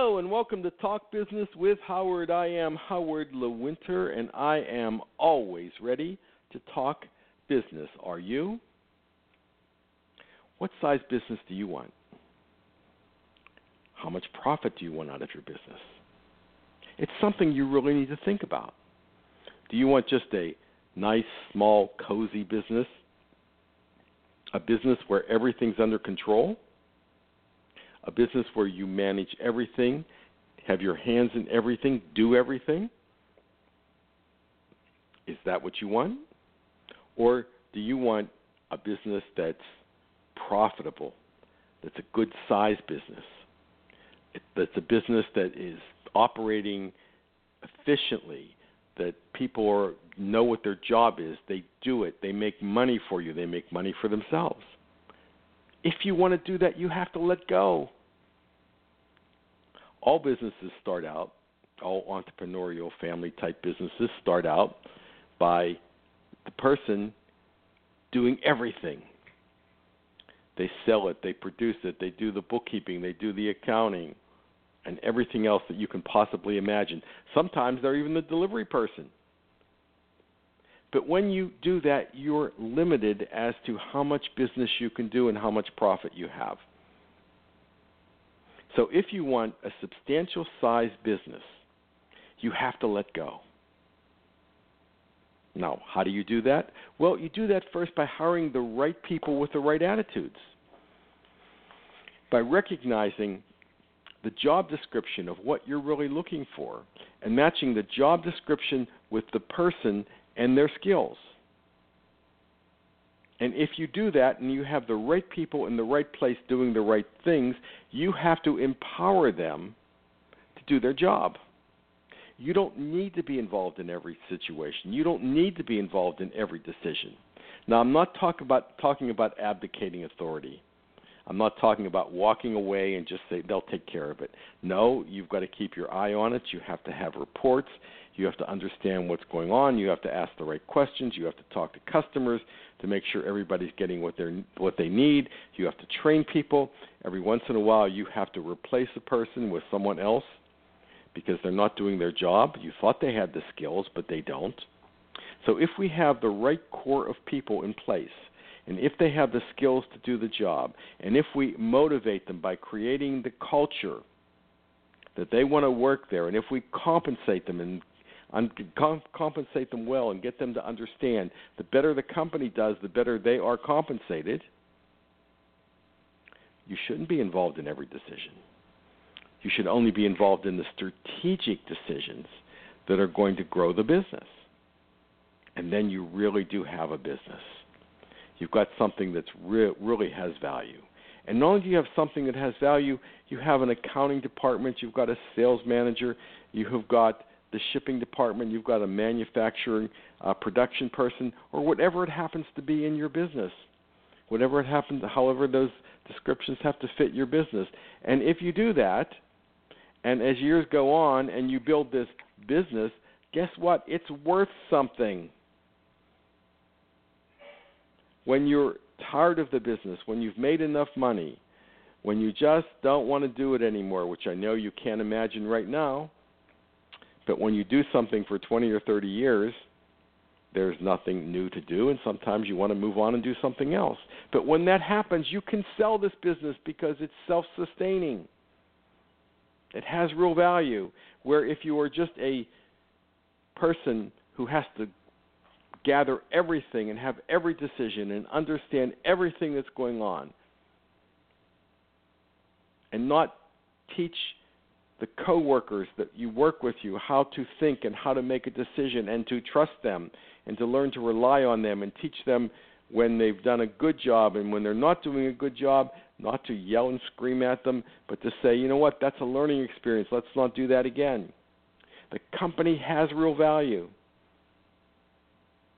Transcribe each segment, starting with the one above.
Hello and welcome to Talk Business with Howard. I am Howard Lewinter and I am always ready to talk business. Are you? What size business do you want? How much profit do you want out of your business? It's something you really need to think about. Do you want just a nice, small, cozy business? A business where everything's under control? A business where you manage everything, have your hands in everything, do everything? Is that what you want? Or do you want a business that's profitable, that's a good sized business, that's a business that is operating efficiently, that people are, know what their job is, they do it, they make money for you, they make money for themselves. If you want to do that, you have to let go. All businesses start out, all entrepreneurial family type businesses start out by the person doing everything. They sell it, they produce it, they do the bookkeeping, they do the accounting, and everything else that you can possibly imagine. Sometimes they're even the delivery person. But when you do that, you're limited as to how much business you can do and how much profit you have. So if you want a substantial size business, you have to let go. Now, how do you do that? Well, you do that first by hiring the right people with the right attitudes. By recognizing the job description of what you're really looking for and matching the job description with the person and their skills. And if you do that and you have the right people in the right place doing the right things, you have to empower them to do their job. You don't need to be involved in every situation. You don't need to be involved in every decision. Now, I'm not talk about, talking about abdicating authority. I'm not talking about walking away and just say they'll take care of it. No, you've got to keep your eye on it. You have to have reports. You have to understand what's going on. You have to ask the right questions. You have to talk to customers to make sure everybody's getting what they what they need. You have to train people. Every once in a while, you have to replace a person with someone else because they're not doing their job. You thought they had the skills, but they don't. So if we have the right core of people in place and if they have the skills to do the job, and if we motivate them by creating the culture that they want to work there, and if we compensate them and un- com- compensate them well and get them to understand, the better the company does, the better they are compensated. You shouldn't be involved in every decision. You should only be involved in the strategic decisions that are going to grow the business. And then you really do have a business. You've got something that re- really has value. And not only do you have something that has value, you have an accounting department, you've got a sales manager, you have got the shipping department, you've got a manufacturing uh, production person, or whatever it happens to be in your business. Whatever it happens, however those descriptions have to fit your business. And if you do that, and as years go on and you build this business, guess what? It's worth something when you're tired of the business, when you've made enough money, when you just don't want to do it anymore, which I know you can't imagine right now, but when you do something for 20 or 30 years, there's nothing new to do, and sometimes you want to move on and do something else. But when that happens, you can sell this business because it's self sustaining. It has real value. Where if you are just a person who has to gather everything and have every decision and understand everything that's going on and not teach the coworkers that you work with you how to think and how to make a decision and to trust them and to learn to rely on them and teach them when they've done a good job and when they're not doing a good job, not to yell and scream at them, but to say, you know what, that's a learning experience. Let's not do that again. The company has real value.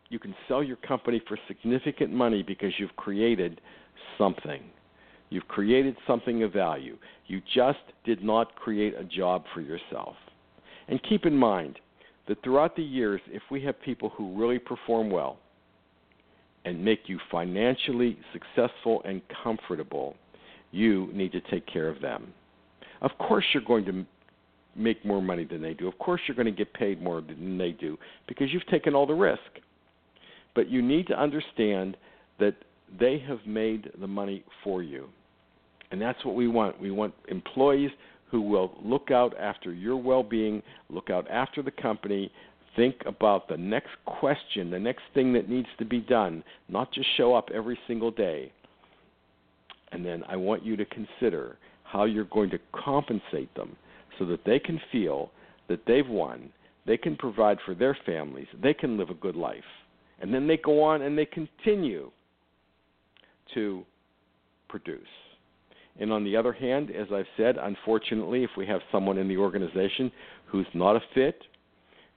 You can sell your company for significant money because you've created something. You've created something of value. You just did not create a job for yourself. And keep in mind that throughout the years, if we have people who really perform well and make you financially successful and comfortable, you need to take care of them. Of course, you're going to make more money than they do. Of course, you're going to get paid more than they do because you've taken all the risk. But you need to understand that they have made the money for you. And that's what we want. We want employees who will look out after your well being, look out after the company, think about the next question, the next thing that needs to be done, not just show up every single day. And then I want you to consider how you're going to compensate them so that they can feel that they've won, they can provide for their families, they can live a good life. And then they go on and they continue to produce. And on the other hand, as I've said, unfortunately, if we have someone in the organization who's not a fit,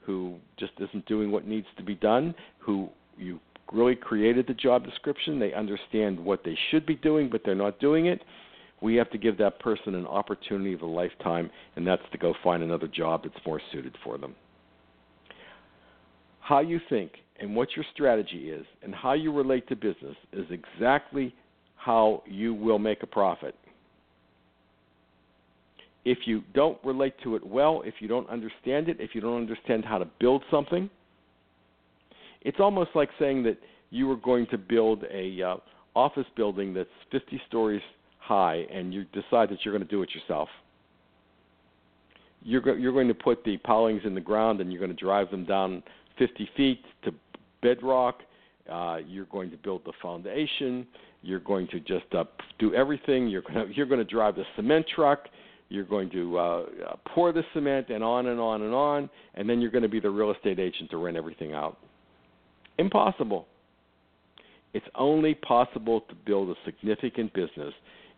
who just isn't doing what needs to be done, who you really created the job description, they understand what they should be doing, but they're not doing it, we have to give that person an opportunity of a lifetime, and that's to go find another job that's more suited for them. How you think and what your strategy is and how you relate to business is exactly how you will make a profit. If you don't relate to it well, if you don't understand it, if you don't understand how to build something, it's almost like saying that you were going to build a uh, office building that's 50 stories high and you decide that you're going to do it yourself. You're, go- you're going to put the pilings in the ground and you're going to drive them down 50 feet to bedrock. Uh, you're going to build the foundation. You're going to just uh, do everything. You're going to, you're going to drive the cement truck. You're going to uh, uh, pour the cement and on and on and on, and then you're going to be the real estate agent to rent everything out. Impossible. It's only possible to build a significant business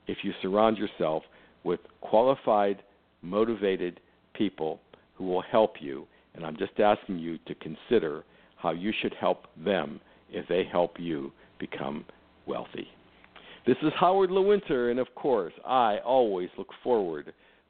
if you surround yourself with qualified, motivated people who will help you. And I'm just asking you to consider how you should help them if they help you become wealthy. This is Howard Lewinter, and of course, I always look forward